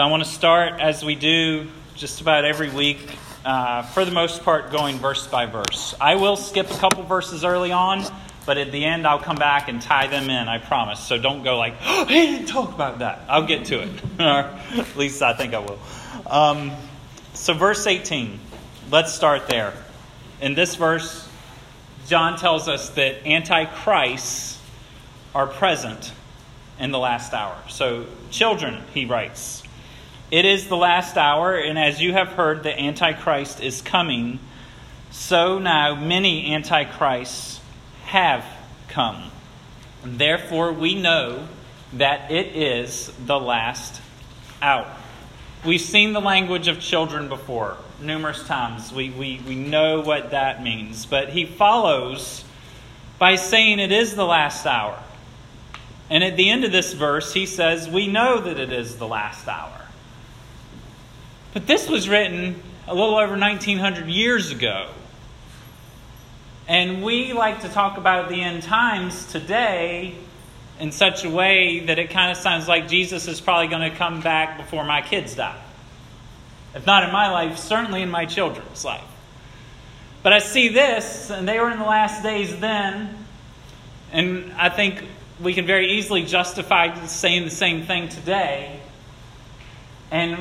So I want to start, as we do just about every week, uh, for the most part, going verse by verse. I will skip a couple verses early on, but at the end, I'll come back and tie them in, I promise. So don't go like, oh, he didn't talk about that. I'll get to it. at least I think I will. Um, so, verse 18, let's start there. In this verse, John tells us that antichrists are present in the last hour. So, children, he writes, it is the last hour, and as you have heard, the Antichrist is coming. So now many Antichrists have come. Therefore, we know that it is the last hour. We've seen the language of children before numerous times. We, we, we know what that means. But he follows by saying it is the last hour. And at the end of this verse, he says, We know that it is the last hour. But this was written a little over 1900 years ago. And we like to talk about the end times today in such a way that it kind of sounds like Jesus is probably going to come back before my kids die. If not in my life, certainly in my children's life. But I see this, and they were in the last days then, and I think we can very easily justify saying the same thing today. And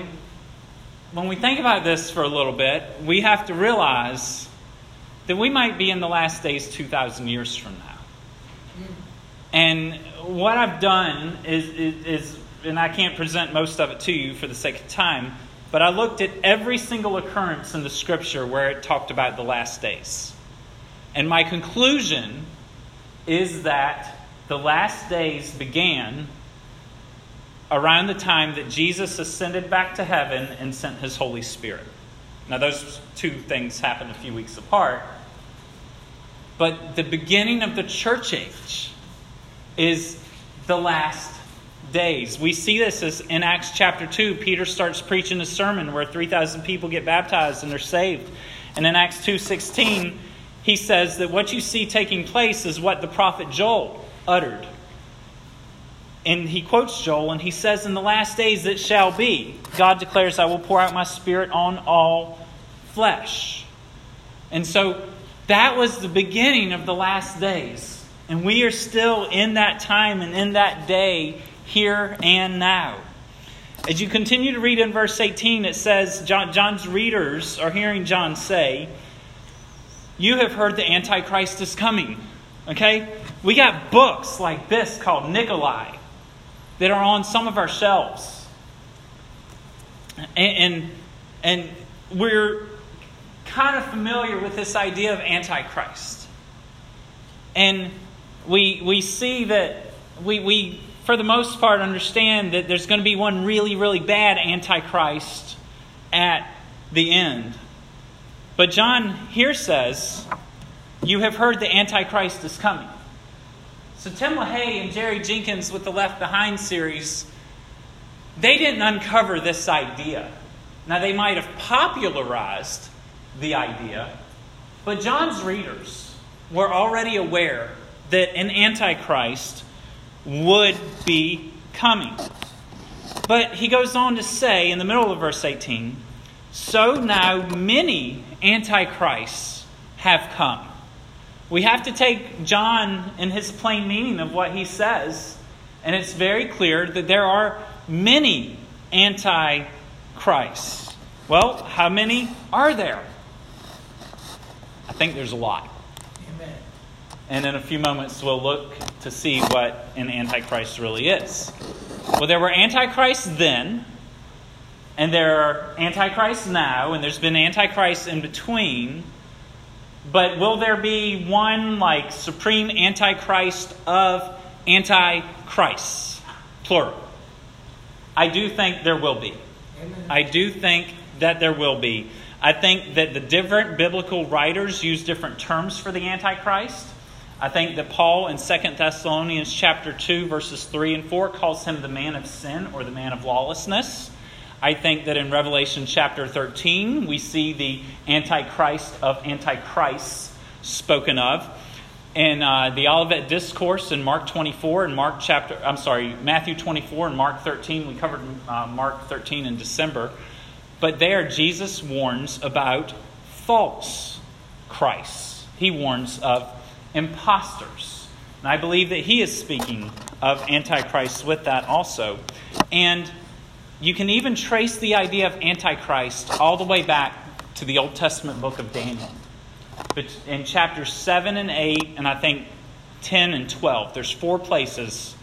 when we think about this for a little bit, we have to realize that we might be in the last days 2,000 years from now. And what I've done is, is, is, and I can't present most of it to you for the sake of time, but I looked at every single occurrence in the scripture where it talked about the last days. And my conclusion is that the last days began around the time that Jesus ascended back to heaven and sent his Holy Spirit. Now, those two things happened a few weeks apart. But the beginning of the church age is the last days. We see this as in Acts chapter 2. Peter starts preaching a sermon where 3,000 people get baptized and they're saved. And in Acts 2.16, he says that what you see taking place is what the prophet Joel uttered and he quotes Joel, and he says, In the last days it shall be, God declares, I will pour out my spirit on all flesh. And so that was the beginning of the last days. And we are still in that time and in that day, here and now. As you continue to read in verse 18, it says, John, John's readers are hearing John say, You have heard the Antichrist is coming. Okay? We got books like this called Nicolae that are on some of our shelves. And, and, and we're kind of familiar with this idea of Antichrist. And we, we see that we, we, for the most part, understand that there's going to be one really, really bad Antichrist at the end. But John here says, You have heard the Antichrist is coming. So Tim LaHaye and Jerry Jenkins with the Left Behind series, they didn't uncover this idea. Now they might have popularized the idea, but John's readers were already aware that an antichrist would be coming. But he goes on to say in the middle of verse 18, so now many antichrists have come. We have to take John in his plain meaning of what he says, and it's very clear that there are many anti-Christs. Well, how many are there? I think there's a lot. Amen. And in a few moments, we'll look to see what an antichrist really is. Well, there were antichrists then, and there are antichrists now, and there's been antichrists in between. But will there be one like supreme antichrist of antichrists? Plural. I do think there will be. Amen. I do think that there will be. I think that the different biblical writers use different terms for the antichrist. I think that Paul in 2 Thessalonians chapter 2 verses 3 and 4 calls him the man of sin or the man of lawlessness. I think that in Revelation chapter 13, we see the Antichrist of Antichrists spoken of. in uh, the Olivet Discourse in Mark 24 and Mark chapter, I'm sorry, Matthew 24 and Mark 13. We covered uh, Mark 13 in December. But there, Jesus warns about false Christs. He warns of imposters. And I believe that he is speaking of Antichrist with that also. And you can even trace the idea of Antichrist all the way back to the Old Testament book of Daniel. But in chapters 7 and 8, and I think 10 and 12, there's four places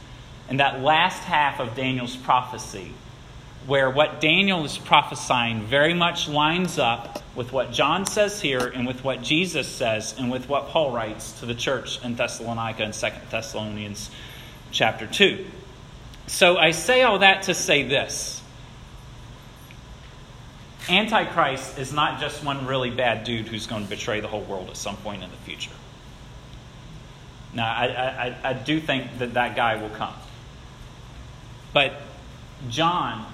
in that last half of Daniel's prophecy where what Daniel is prophesying very much lines up with what John says here and with what Jesus says and with what Paul writes to the church in Thessalonica and 2 Thessalonians chapter 2. So I say all that to say this Antichrist is not just one really bad dude who's going to betray the whole world at some point in the future. Now, I, I, I do think that that guy will come. But John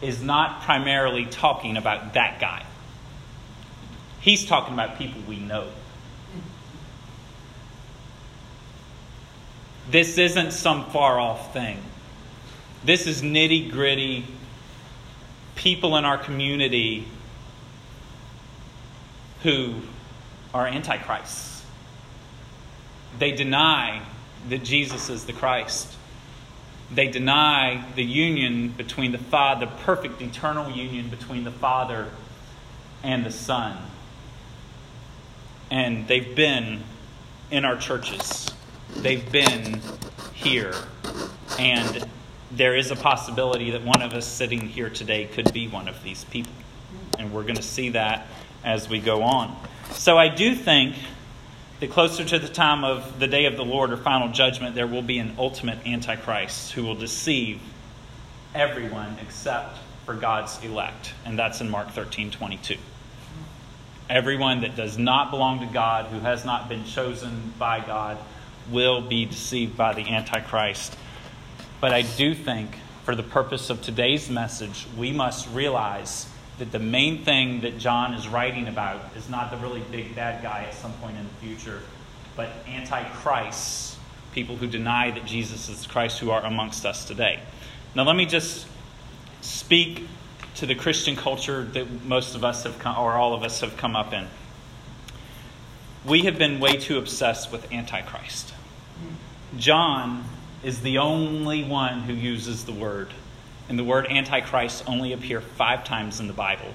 is not primarily talking about that guy. He's talking about people we know. This isn't some far off thing. This is nitty gritty people in our community who are antichrists. They deny that Jesus is the Christ. They deny the union between the Father, the perfect eternal union between the Father and the Son. And they've been in our churches. They've been here. And there is a possibility that one of us sitting here today could be one of these people. And we're going to see that as we go on. So I do think that closer to the time of the day of the Lord or final judgment, there will be an ultimate Antichrist who will deceive everyone except for God's elect. And that's in Mark 13 22. Everyone that does not belong to God, who has not been chosen by God, will be deceived by the Antichrist. But I do think, for the purpose of today's message, we must realize that the main thing that John is writing about is not the really big bad guy at some point in the future, but antichrists, people who deny that Jesus is Christ who are amongst us today. Now, let me just speak to the Christian culture that most of us have come, or all of us have come up in. We have been way too obsessed with Antichrist. John is the only one who uses the word. And the word Antichrist only appear five times in the Bible.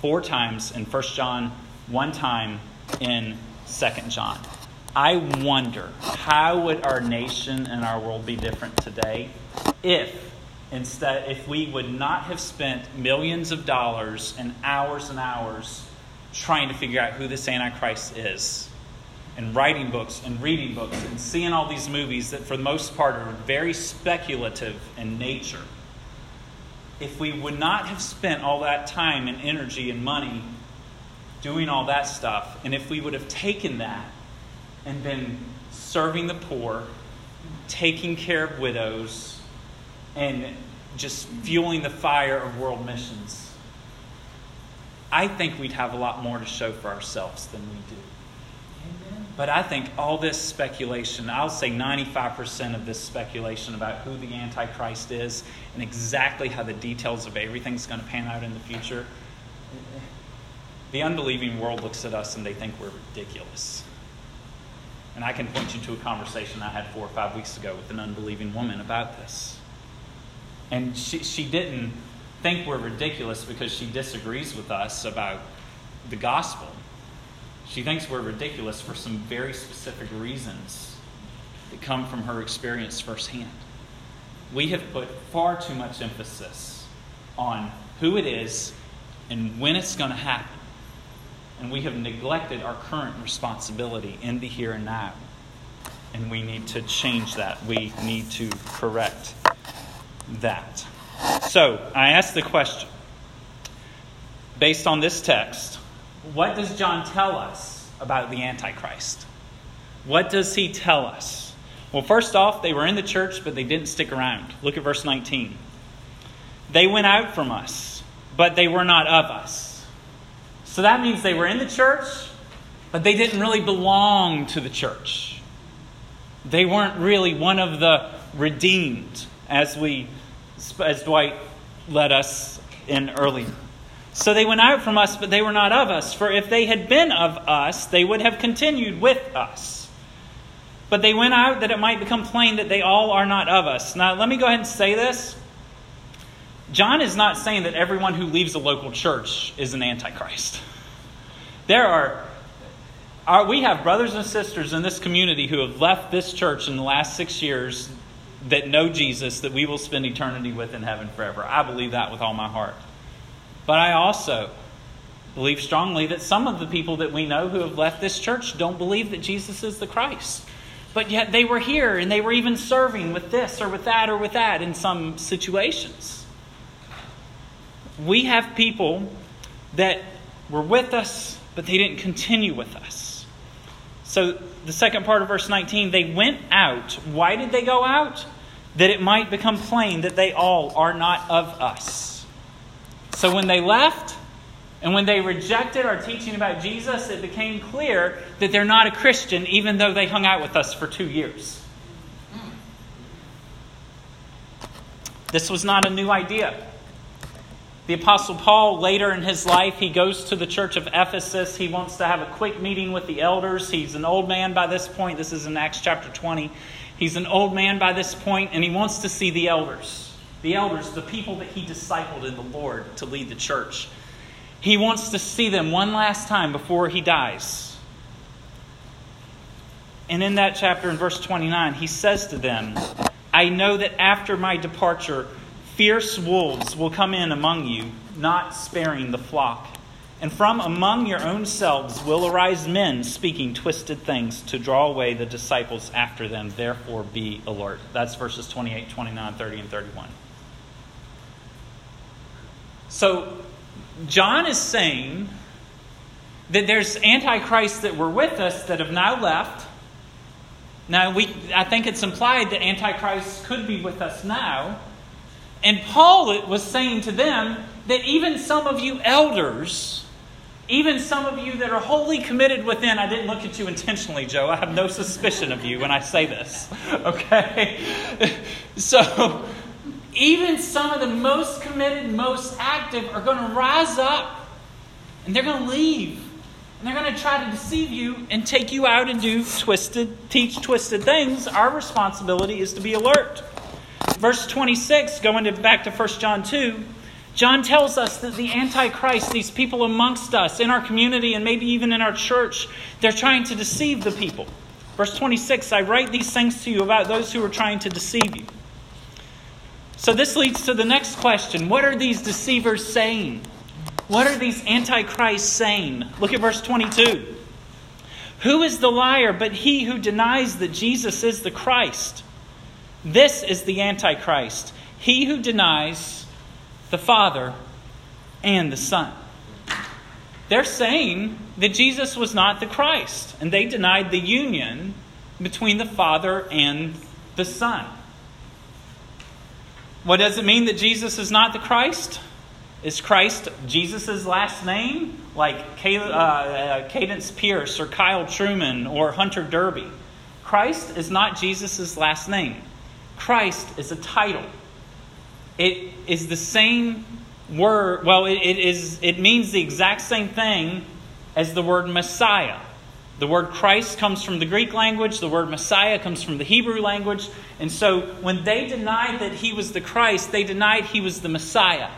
Four times in 1 John, one time in 2 John. I wonder how would our nation and our world be different today if instead if we would not have spent millions of dollars and hours and hours trying to figure out who this antichrist is and writing books and reading books and seeing all these movies that, for the most part, are very speculative in nature. If we would not have spent all that time and energy and money doing all that stuff, and if we would have taken that and been serving the poor, taking care of widows, and just fueling the fire of world missions, I think we'd have a lot more to show for ourselves than we do. But I think all this speculation, I'll say 95% of this speculation about who the Antichrist is and exactly how the details of everything's going to pan out in the future, the unbelieving world looks at us and they think we're ridiculous. And I can point you to a conversation I had four or five weeks ago with an unbelieving woman about this. And she, she didn't think we're ridiculous because she disagrees with us about the gospel. She thinks we're ridiculous for some very specific reasons that come from her experience firsthand. We have put far too much emphasis on who it is and when it's going to happen. And we have neglected our current responsibility in the here and now. And we need to change that. We need to correct that. So, I ask the question based on this text what does John tell us about the Antichrist? What does he tell us? Well, first off, they were in the church, but they didn't stick around. Look at verse 19. They went out from us, but they were not of us. So that means they were in the church, but they didn't really belong to the church. They weren't really one of the redeemed, as we as Dwight led us in earlier. So they went out from us, but they were not of us. For if they had been of us, they would have continued with us. But they went out that it might become plain that they all are not of us. Now, let me go ahead and say this. John is not saying that everyone who leaves a local church is an antichrist. There are, are, we have brothers and sisters in this community who have left this church in the last six years that know Jesus that we will spend eternity with in heaven forever. I believe that with all my heart. But I also believe strongly that some of the people that we know who have left this church don't believe that Jesus is the Christ. But yet they were here and they were even serving with this or with that or with that in some situations. We have people that were with us, but they didn't continue with us. So, the second part of verse 19, they went out. Why did they go out? That it might become plain that they all are not of us. So, when they left, and when they rejected our teaching about Jesus, it became clear that they're not a Christian, even though they hung out with us for two years. This was not a new idea. The Apostle Paul, later in his life, he goes to the church of Ephesus. He wants to have a quick meeting with the elders. He's an old man by this point. This is in Acts chapter 20. He's an old man by this point, and he wants to see the elders. The elders, the people that he discipled in the Lord to lead the church. He wants to see them one last time before he dies. And in that chapter, in verse 29, he says to them, I know that after my departure, Fierce wolves will come in among you, not sparing the flock. And from among your own selves will arise men speaking twisted things to draw away the disciples after them. Therefore, be alert. That's verses 28, 29, 30, and 31. So, John is saying that there's antichrists that were with us that have now left. Now, we, I think it's implied that antichrists could be with us now. And Paul was saying to them that even some of you elders, even some of you that are wholly committed within, I didn't look at you intentionally, Joe. I have no suspicion of you when I say this. Okay? So, even some of the most committed, most active are going to rise up and they're going to leave. And they're going to try to deceive you and take you out and do twisted, teach twisted things. Our responsibility is to be alert. Verse 26, going to, back to 1 John 2, John tells us that the Antichrist, these people amongst us, in our community, and maybe even in our church, they're trying to deceive the people. Verse 26 I write these things to you about those who are trying to deceive you. So this leads to the next question What are these deceivers saying? What are these antichrists saying? Look at verse 22. Who is the liar but he who denies that Jesus is the Christ? This is the Antichrist, he who denies the Father and the Son. They're saying that Jesus was not the Christ, and they denied the union between the Father and the Son. What does it mean that Jesus is not the Christ? Is Christ Jesus' last name? Like uh, Cadence Pierce or Kyle Truman or Hunter Derby? Christ is not Jesus' last name. Christ is a title. It is the same word, well, it, is, it means the exact same thing as the word Messiah. The word Christ comes from the Greek language, the word Messiah comes from the Hebrew language. And so when they denied that he was the Christ, they denied he was the Messiah.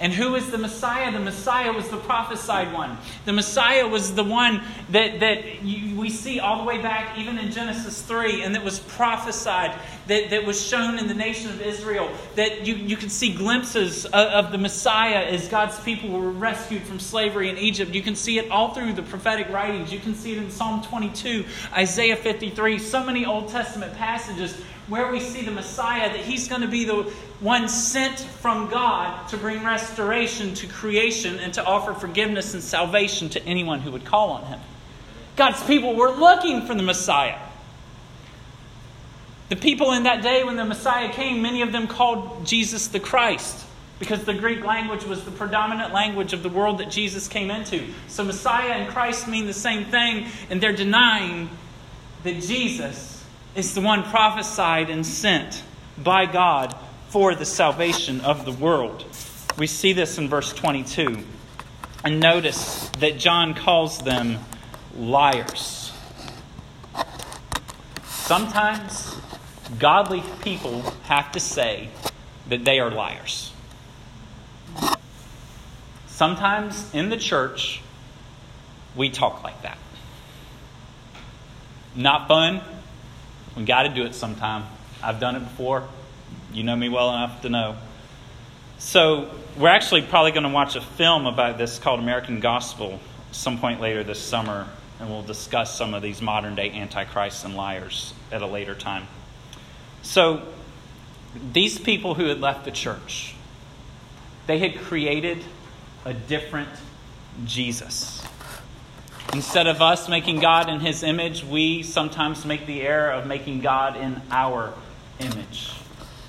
And who is the Messiah? The Messiah was the prophesied one. The Messiah was the one that, that you, we see all the way back, even in Genesis 3, and that was prophesied, that, that was shown in the nation of Israel. That you, you can see glimpses of, of the Messiah as God's people were rescued from slavery in Egypt. You can see it all through the prophetic writings. You can see it in Psalm 22, Isaiah 53, so many Old Testament passages where we see the Messiah, that he's going to be the one sent from God to bring restoration to creation and to offer forgiveness and salvation to anyone who would call on him. God's people were looking for the Messiah. The people in that day when the Messiah came, many of them called Jesus the Christ. because the Greek language was the predominant language of the world that Jesus came into. So Messiah and Christ mean the same thing, and they're denying that Jesus is the one prophesied and sent by God for the salvation of the world. We see this in verse 22. And notice that John calls them liars. Sometimes godly people have to say that they are liars. Sometimes in the church, we talk like that. Not fun. We got to do it sometime. I've done it before. You know me well enough to know. So, we're actually probably going to watch a film about this called American Gospel some point later this summer, and we'll discuss some of these modern day antichrists and liars at a later time. So, these people who had left the church, they had created a different Jesus. Instead of us making God in his image, we sometimes make the error of making God in our image.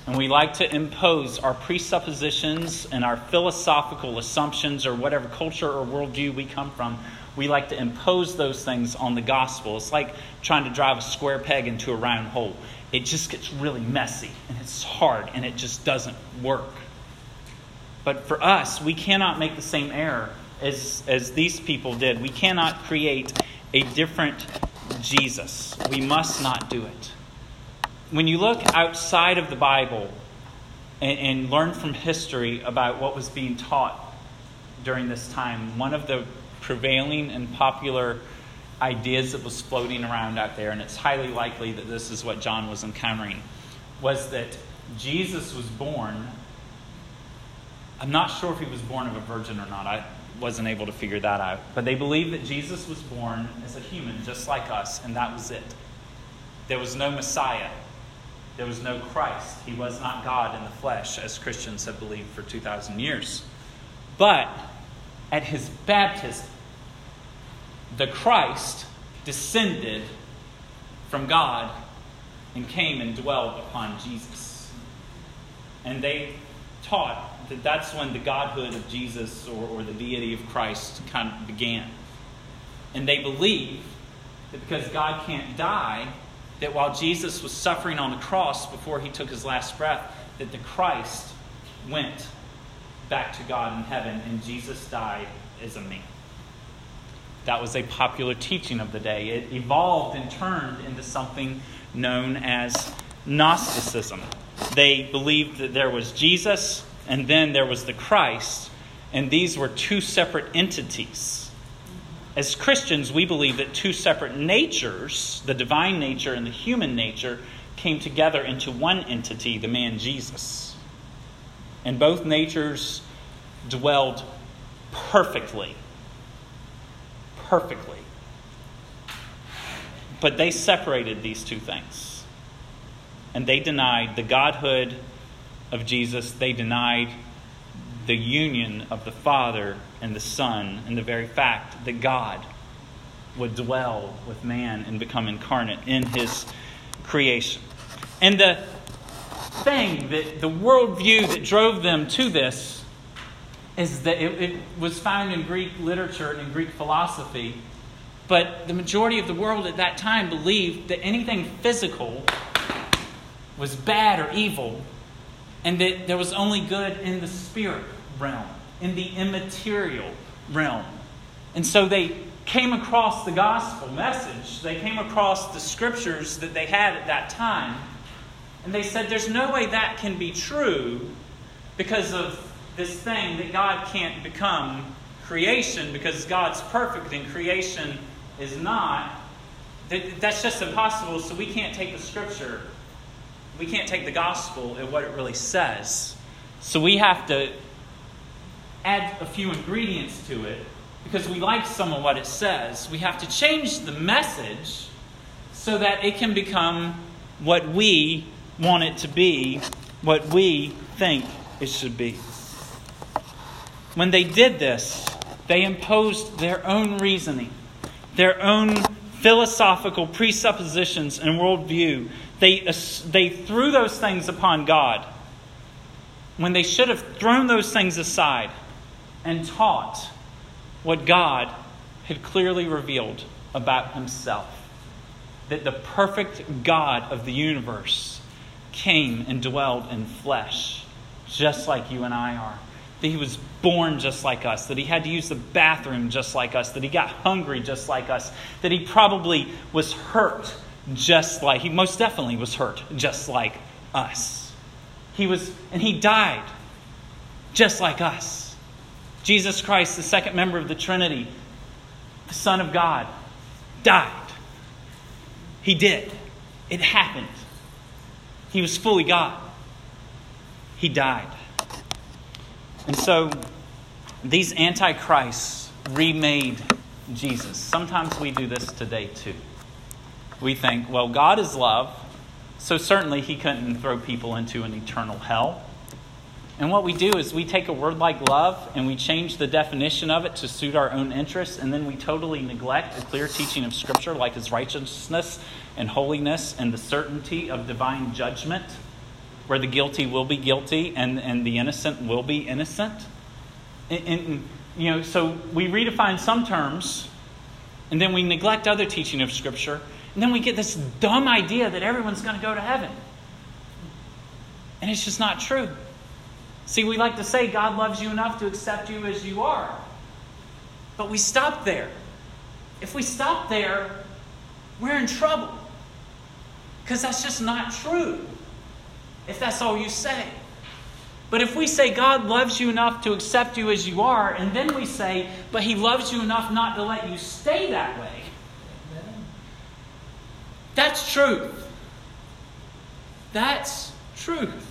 And we like to impose our presuppositions and our philosophical assumptions or whatever culture or worldview we come from. We like to impose those things on the gospel. It's like trying to drive a square peg into a round hole. It just gets really messy and it's hard and it just doesn't work. But for us, we cannot make the same error as, as these people did. We cannot create a different Jesus. We must not do it when you look outside of the Bible and, and, learn from history about what was being taught during this time, one of the prevailing and popular ideas that was floating around out there, and it's highly likely that this is what John was encountering, was that Jesus was born. I'm not sure if he was born of a virgin or not. I wasn't able to figure that out. But they believed that Jesus was born as a human, just like us, and that was it. There was no Messiah. There was no Christ. He was not God in the flesh, as Christians have believed for 2,000 years. But at his baptism, the Christ descended from God and came and dwelled upon Jesus. And they taught that that's when the godhood of Jesus or, or the deity of Christ kind of began. And they believe that because God can't die, that while Jesus was suffering on the cross before he took his last breath, that the Christ went back to God in heaven and Jesus died as a man. That was a popular teaching of the day. It evolved and turned into something known as Gnosticism. They believed that there was Jesus and then there was the Christ, and these were two separate entities as Christians, we believe that two separate natures, the divine nature and the human nature, came together into one entity, the man Jesus. And both natures dwelled perfectly. Perfectly. But they separated these two things. And they denied the godhood of Jesus, they denied the union of the Father and the Son, and the very fact that God would dwell with man and become incarnate in his creation. And the thing that the worldview that drove them to this is that it, it was found in Greek literature and in Greek philosophy. But the majority of the world at that time believed that anything physical was bad or evil, and that there was only good in the spirit realm, in the immaterial realm. And so they came across the gospel message, they came across the scriptures that they had at that time, and they said, There's no way that can be true because of this thing that God can't become creation because God's perfect and creation is not. That's just impossible, so we can't take the scripture, we can't take the gospel at what it really says. So we have to add a few ingredients to it because we like some of what it says. We have to change the message so that it can become what we want it to be, what we think it should be. When they did this, they imposed their own reasoning, their own philosophical presuppositions and worldview. They, they threw those things upon God when they should have thrown those things aside and taught what God had clearly revealed about himself. That the perfect God of the universe came and dwelled in flesh, just like you and I are. That he was born just like us, that he had to use the bathroom just like us, that he got hungry just like us, that he probably was hurt just like, he most definitely was hurt just like us. He was, and he died just like us. Jesus Christ, the second member of the Trinity, the Son of God, died. He did. It happened. He was fully God. He died. And so these antichrists remade Jesus. Sometimes we do this today too. We think, well, God is love, so certainly he couldn't throw people into an eternal hell. And what we do is we take a word like love and we change the definition of it to suit our own interests, and then we totally neglect the clear teaching of Scripture, like his righteousness and holiness and the certainty of divine judgment, where the guilty will be guilty and, and the innocent will be innocent. And, and, you know, so we redefine some terms, and then we neglect other teaching of Scripture, and then we get this dumb idea that everyone's going to go to heaven. And it's just not true. See, we like to say God loves you enough to accept you as you are. But we stop there. If we stop there, we're in trouble. Because that's just not true. If that's all you say. But if we say God loves you enough to accept you as you are, and then we say, but He loves you enough not to let you stay that way, that's truth. That's truth.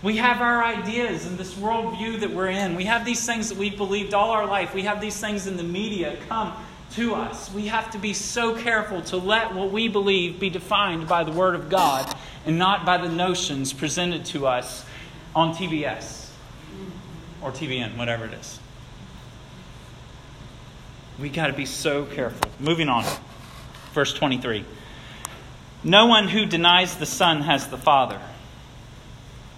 We have our ideas and this worldview that we're in. We have these things that we've believed all our life. We have these things in the media come to us. We have to be so careful to let what we believe be defined by the Word of God and not by the notions presented to us on TBS or TBN, whatever it is. We got to be so careful. Moving on. Verse 23. No one who denies the Son has the Father.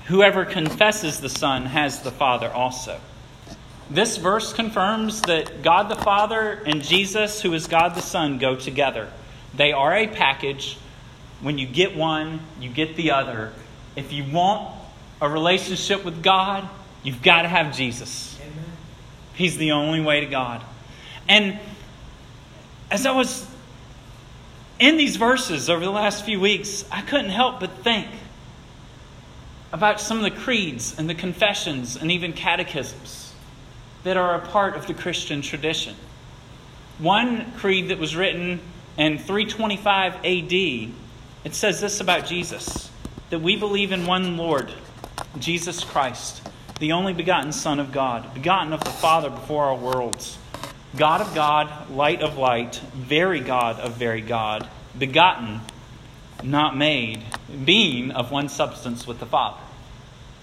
Whoever confesses the Son has the Father also. This verse confirms that God the Father and Jesus, who is God the Son, go together. They are a package. When you get one, you get the other. If you want a relationship with God, you've got to have Jesus. Amen. He's the only way to God. And as I was in these verses over the last few weeks, I couldn't help but think about some of the creeds and the confessions and even catechisms that are a part of the Christian tradition. One creed that was written in 325 AD, it says this about Jesus that we believe in one Lord, Jesus Christ, the only begotten Son of God, begotten of the Father before all worlds, God of God, light of light, very God of very God, begotten, not made, being of one substance with the Father.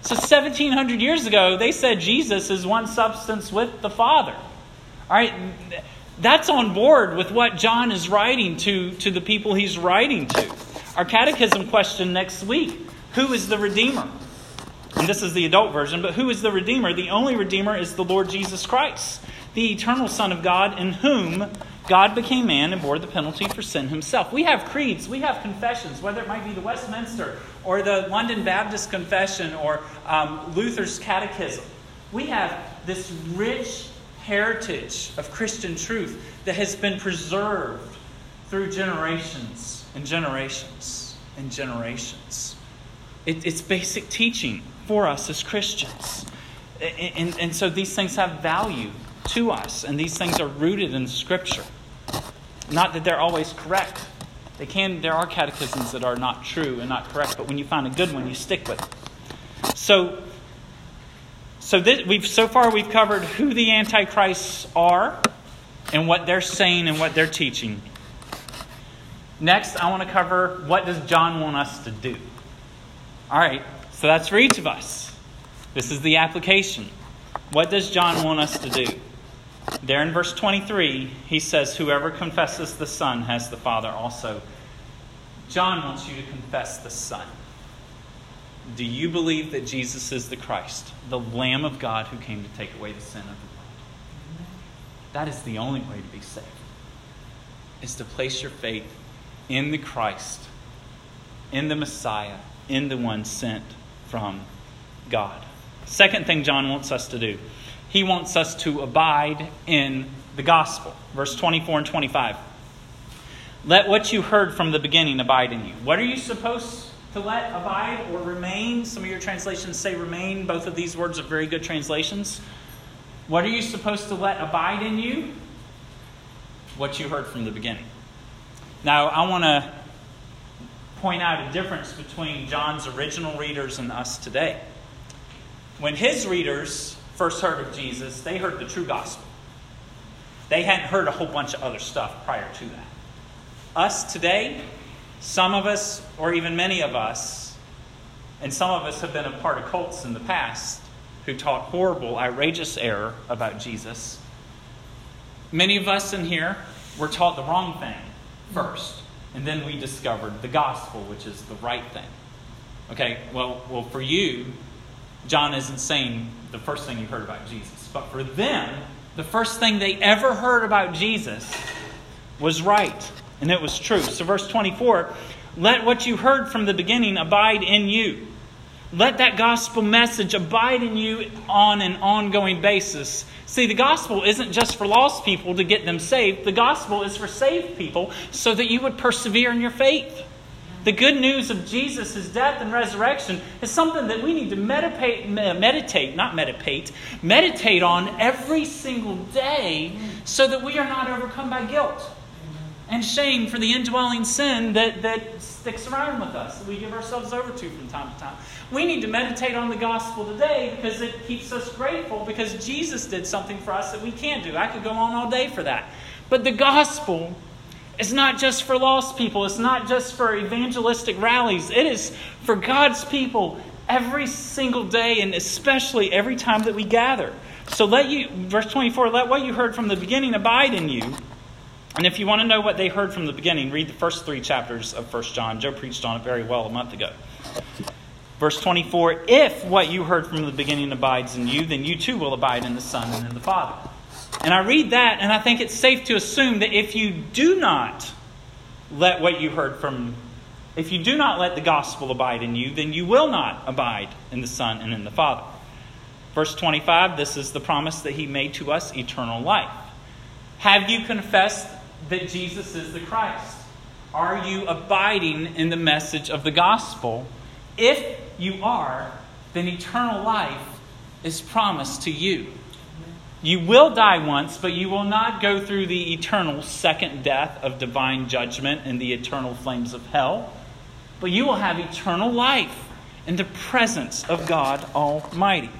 So 1700 years ago, they said Jesus is one substance with the Father. All right, that's on board with what John is writing to, to the people he's writing to. Our catechism question next week Who is the Redeemer? And this is the adult version, but who is the Redeemer? The only Redeemer is the Lord Jesus Christ, the eternal Son of God, in whom God became man and bore the penalty for sin himself. We have creeds, we have confessions, whether it might be the Westminster or the London Baptist Confession or um, Luther's Catechism. We have this rich heritage of Christian truth that has been preserved through generations and generations and generations. It, it's basic teaching for us as Christians. And, and, and so these things have value to us, and these things are rooted in Scripture. Not that they're always correct. They can. There are catechisms that are not true and not correct, but when you find a good one, you stick with it. So, so this, we've so far we've covered who the antichrists are and what they're saying and what they're teaching. Next, I want to cover what does John want us to do. All right, so that's for each of us. This is the application. What does John want us to do? There in verse 23, he says, Whoever confesses the Son has the Father also. John wants you to confess the Son. Do you believe that Jesus is the Christ, the Lamb of God who came to take away the sin of the world? That is the only way to be saved, is to place your faith in the Christ, in the Messiah, in the one sent from God. Second thing John wants us to do, he wants us to abide in the gospel. Verse 24 and 25. Let what you heard from the beginning abide in you. What are you supposed to let abide or remain? Some of your translations say remain. Both of these words are very good translations. What are you supposed to let abide in you? What you heard from the beginning. Now, I want to point out a difference between John's original readers and us today. When his readers first heard of Jesus, they heard the true gospel. They hadn't heard a whole bunch of other stuff prior to that. Us today, some of us, or even many of us, and some of us have been a part of cults in the past who taught horrible, outrageous error about Jesus. Many of us in here were taught the wrong thing first, and then we discovered the gospel, which is the right thing. Okay, well, well, for you, John isn't saying the first thing you heard about Jesus, but for them, the first thing they ever heard about Jesus was right. And it was true. So, verse 24 let what you heard from the beginning abide in you. Let that gospel message abide in you on an ongoing basis. See, the gospel isn't just for lost people to get them saved, the gospel is for saved people so that you would persevere in your faith. The good news of Jesus' death and resurrection is something that we need to meditate, meditate, not meditate, meditate on every single day so that we are not overcome by guilt and shame for the indwelling sin that, that sticks around with us, that we give ourselves over to from time to time. We need to meditate on the gospel today because it keeps us grateful because Jesus did something for us that we can't do. I could go on all day for that. But the gospel is not just for lost people, it's not just for evangelistic rallies, it is for God's people every single day and especially every time that we gather. So let you, verse 24, let what you heard from the beginning abide in you. And if you want to know what they heard from the beginning, read the first three chapters of 1 John. Joe preached on it very well a month ago. Verse 24 If what you heard from the beginning abides in you, then you too will abide in the Son and in the Father. And I read that, and I think it's safe to assume that if you do not let what you heard from, if you do not let the gospel abide in you, then you will not abide in the Son and in the Father. Verse 25 This is the promise that He made to us eternal life. Have you confessed that Jesus is the Christ? Are you abiding in the message of the gospel? If you are, then eternal life is promised to you. You will die once, but you will not go through the eternal second death of divine judgment and the eternal flames of hell, but you will have eternal life in the presence of God Almighty.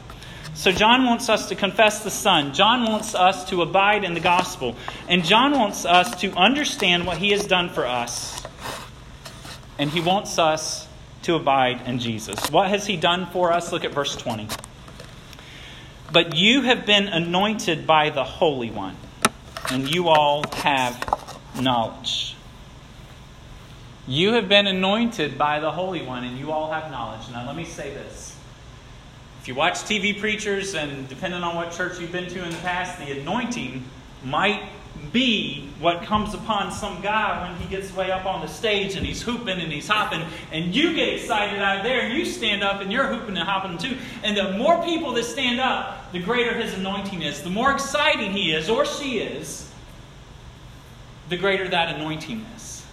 So, John wants us to confess the Son. John wants us to abide in the gospel. And John wants us to understand what he has done for us. And he wants us to abide in Jesus. What has he done for us? Look at verse 20. But you have been anointed by the Holy One, and you all have knowledge. You have been anointed by the Holy One, and you all have knowledge. Now, let me say this if you watch TV preachers, and depending on what church you've been to in the past, the anointing might be what comes upon some guy when he gets way up on the stage and he's hooping and he's hopping, and you get excited out there, and you stand up and you're hooping and hopping too. And the more people that stand up, the greater his anointing is. The more exciting he is or she is, the greater that anointing is.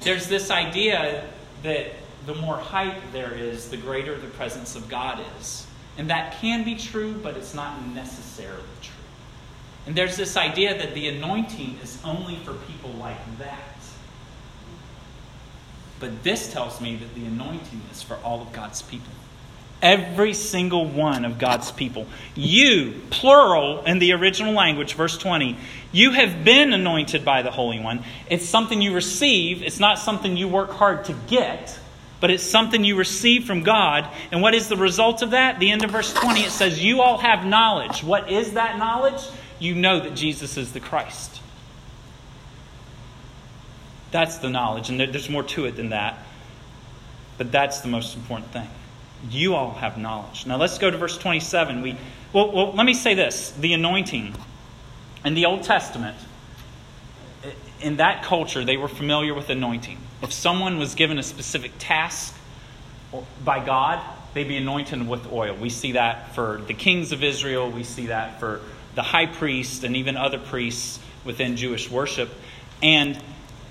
There's this idea that the more height there is, the greater the presence of God is. And that can be true, but it's not necessarily true. And there's this idea that the anointing is only for people like that. But this tells me that the anointing is for all of God's people. Every single one of God's people. You, plural in the original language, verse 20, you have been anointed by the Holy One. It's something you receive, it's not something you work hard to get but it's something you receive from God. And what is the result of that? The end of verse 20, it says, You all have knowledge. What is that knowledge? You know that Jesus is the Christ. That's the knowledge, and there's more to it than that. But that's the most important thing. You all have knowledge. Now let's go to verse 27. We, well, well, let me say this the anointing in the Old Testament, in that culture, they were familiar with anointing. If someone was given a specific task by God, they'd be anointed with oil. We see that for the kings of Israel, we see that for the high priest, and even other priests within Jewish worship. And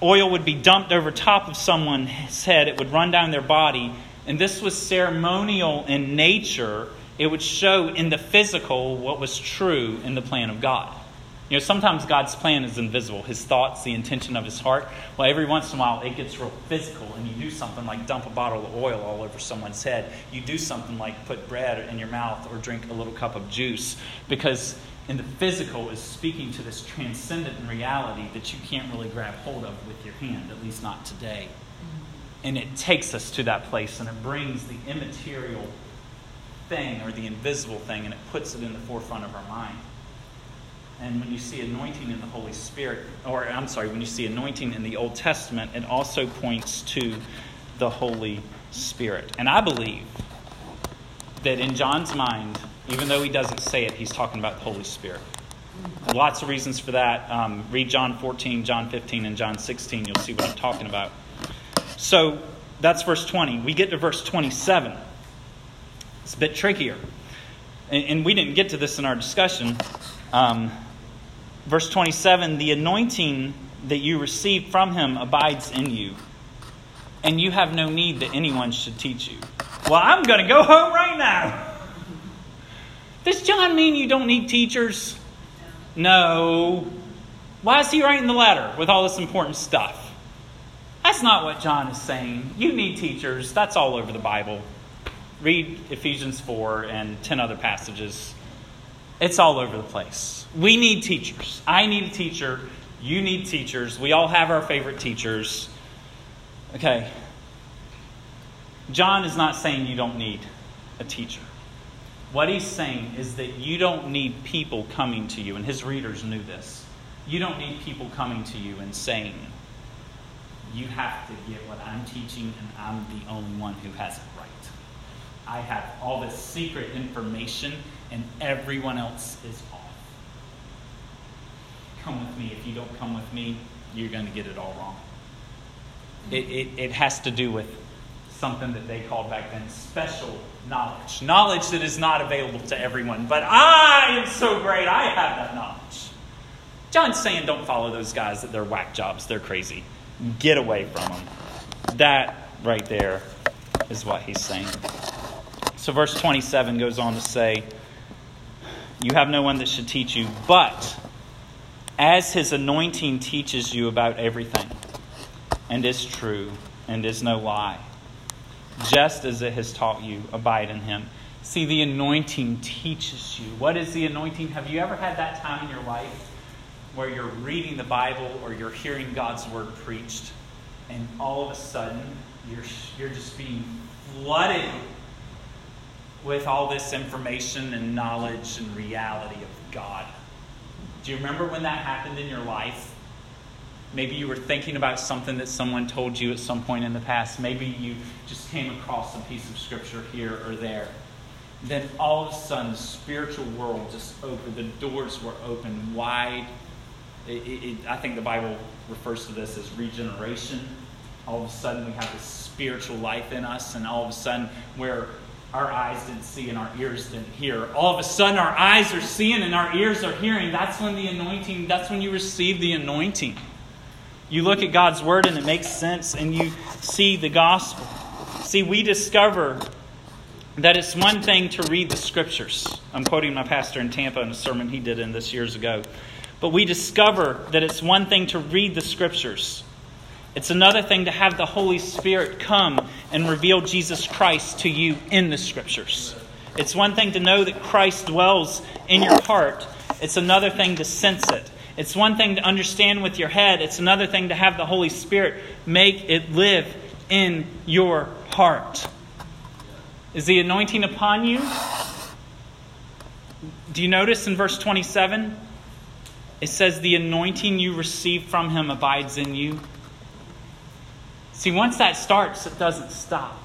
oil would be dumped over top of someone's head, it would run down their body. And this was ceremonial in nature. It would show in the physical what was true in the plan of God. You know, sometimes God's plan is invisible, his thoughts, the intention of his heart. Well, every once in a while it gets real physical, and you do something like dump a bottle of oil all over someone's head. You do something like put bread in your mouth or drink a little cup of juice because in the physical is speaking to this transcendent reality that you can't really grab hold of with your hand, at least not today. And it takes us to that place and it brings the immaterial thing or the invisible thing and it puts it in the forefront of our mind. And when you see anointing in the Holy Spirit, or I'm sorry, when you see anointing in the Old Testament, it also points to the Holy Spirit. And I believe that in John's mind, even though he doesn't say it, he's talking about the Holy Spirit. Lots of reasons for that. Um, read John 14, John 15, and John 16. You'll see what I'm talking about. So that's verse 20. We get to verse 27. It's a bit trickier. And, and we didn't get to this in our discussion. Um, Verse 27 The anointing that you receive from him abides in you, and you have no need that anyone should teach you. Well, I'm going to go home right now. Does John mean you don't need teachers? No. Why is he writing the letter with all this important stuff? That's not what John is saying. You need teachers. That's all over the Bible. Read Ephesians 4 and 10 other passages. It's all over the place. We need teachers. I need a teacher. You need teachers. We all have our favorite teachers. Okay. John is not saying you don't need a teacher. What he's saying is that you don't need people coming to you, and his readers knew this. You don't need people coming to you and saying, You have to get what I'm teaching, and I'm the only one who has it right. I have all this secret information, and everyone else is off. Come with me. If you don't come with me, you're going to get it all wrong. Mm-hmm. It, it, it has to do with something that they called back then special knowledge. Knowledge that is not available to everyone. But I am so great, I have that knowledge. John's saying don't follow those guys that they're whack jobs, they're crazy. Get away from them. That right there is what he's saying. So, verse 27 goes on to say, You have no one that should teach you, but as his anointing teaches you about everything, and is true, and is no lie, just as it has taught you, abide in him. See, the anointing teaches you. What is the anointing? Have you ever had that time in your life where you're reading the Bible or you're hearing God's word preached, and all of a sudden you're, you're just being flooded with all this information and knowledge and reality of God. Do you remember when that happened in your life? Maybe you were thinking about something that someone told you at some point in the past. Maybe you just came across a piece of scripture here or there. Then all of a sudden, the spiritual world just opened, the doors were open wide. It, it, I think the Bible refers to this as regeneration. All of a sudden, we have this spiritual life in us, and all of a sudden, we're our eyes didn't see and our ears didn't hear. All of a sudden, our eyes are seeing and our ears are hearing. That's when the anointing, that's when you receive the anointing. You look at God's word and it makes sense and you see the gospel. See, we discover that it's one thing to read the scriptures. I'm quoting my pastor in Tampa in a sermon he did in this years ago. But we discover that it's one thing to read the scriptures. It's another thing to have the Holy Spirit come and reveal Jesus Christ to you in the Scriptures. It's one thing to know that Christ dwells in your heart, it's another thing to sense it. It's one thing to understand with your head, it's another thing to have the Holy Spirit make it live in your heart. Is the anointing upon you? Do you notice in verse 27? It says, The anointing you receive from him abides in you. See, once that starts, it doesn't stop.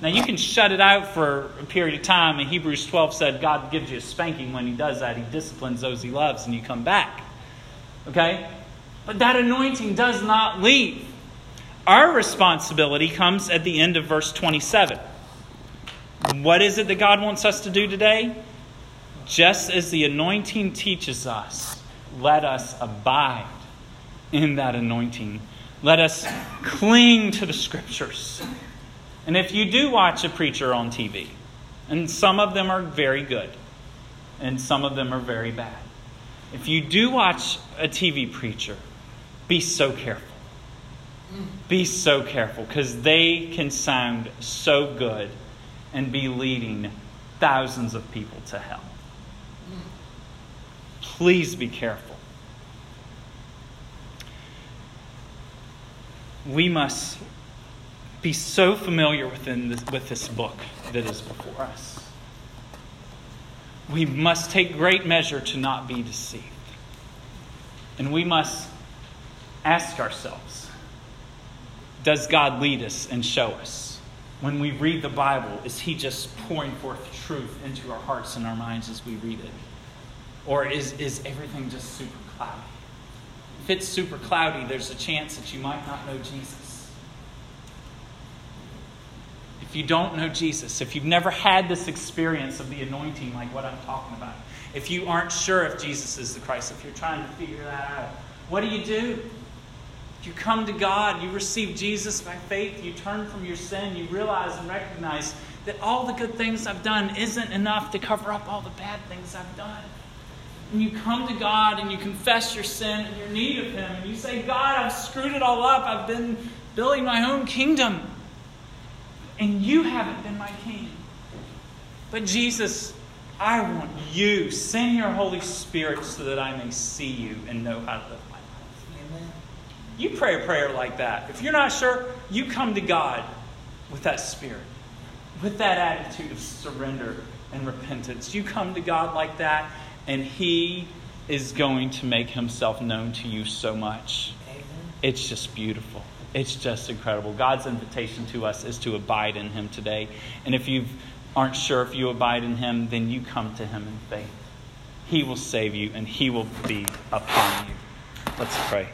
Now, you can shut it out for a period of time, and Hebrews 12 said God gives you a spanking when He does that. He disciplines those He loves, and you come back. Okay? But that anointing does not leave. Our responsibility comes at the end of verse 27. What is it that God wants us to do today? Just as the anointing teaches us, let us abide in that anointing. Let us cling to the scriptures. And if you do watch a preacher on TV, and some of them are very good, and some of them are very bad, if you do watch a TV preacher, be so careful. Be so careful because they can sound so good and be leading thousands of people to hell. Please be careful. We must be so familiar within this, with this book that is before us. We must take great measure to not be deceived. And we must ask ourselves Does God lead us and show us? When we read the Bible, is He just pouring forth truth into our hearts and our minds as we read it? Or is, is everything just super cloudy? If it's super cloudy, there's a chance that you might not know Jesus. If you don't know Jesus, if you've never had this experience of the anointing like what I'm talking about, if you aren't sure if Jesus is the Christ, if you're trying to figure that out, what do you do? You come to God, you receive Jesus by faith, you turn from your sin, you realize and recognize that all the good things I've done isn't enough to cover up all the bad things I've done. And you come to God and you confess your sin and your need of Him, and you say, God, I've screwed it all up. I've been building my own kingdom, and you haven't been my king. But Jesus, I want you. Send your Holy Spirit so that I may see you and know how to live my life. Amen. You pray a prayer like that. If you're not sure, you come to God with that spirit, with that attitude of surrender and repentance. You come to God like that, and He is going to make Himself known to you so much. Amen. It's just beautiful. It's just incredible. God's invitation to us is to abide in Him today. And if you aren't sure if you abide in Him, then you come to Him in faith. He will save you and He will be upon you. Let's pray.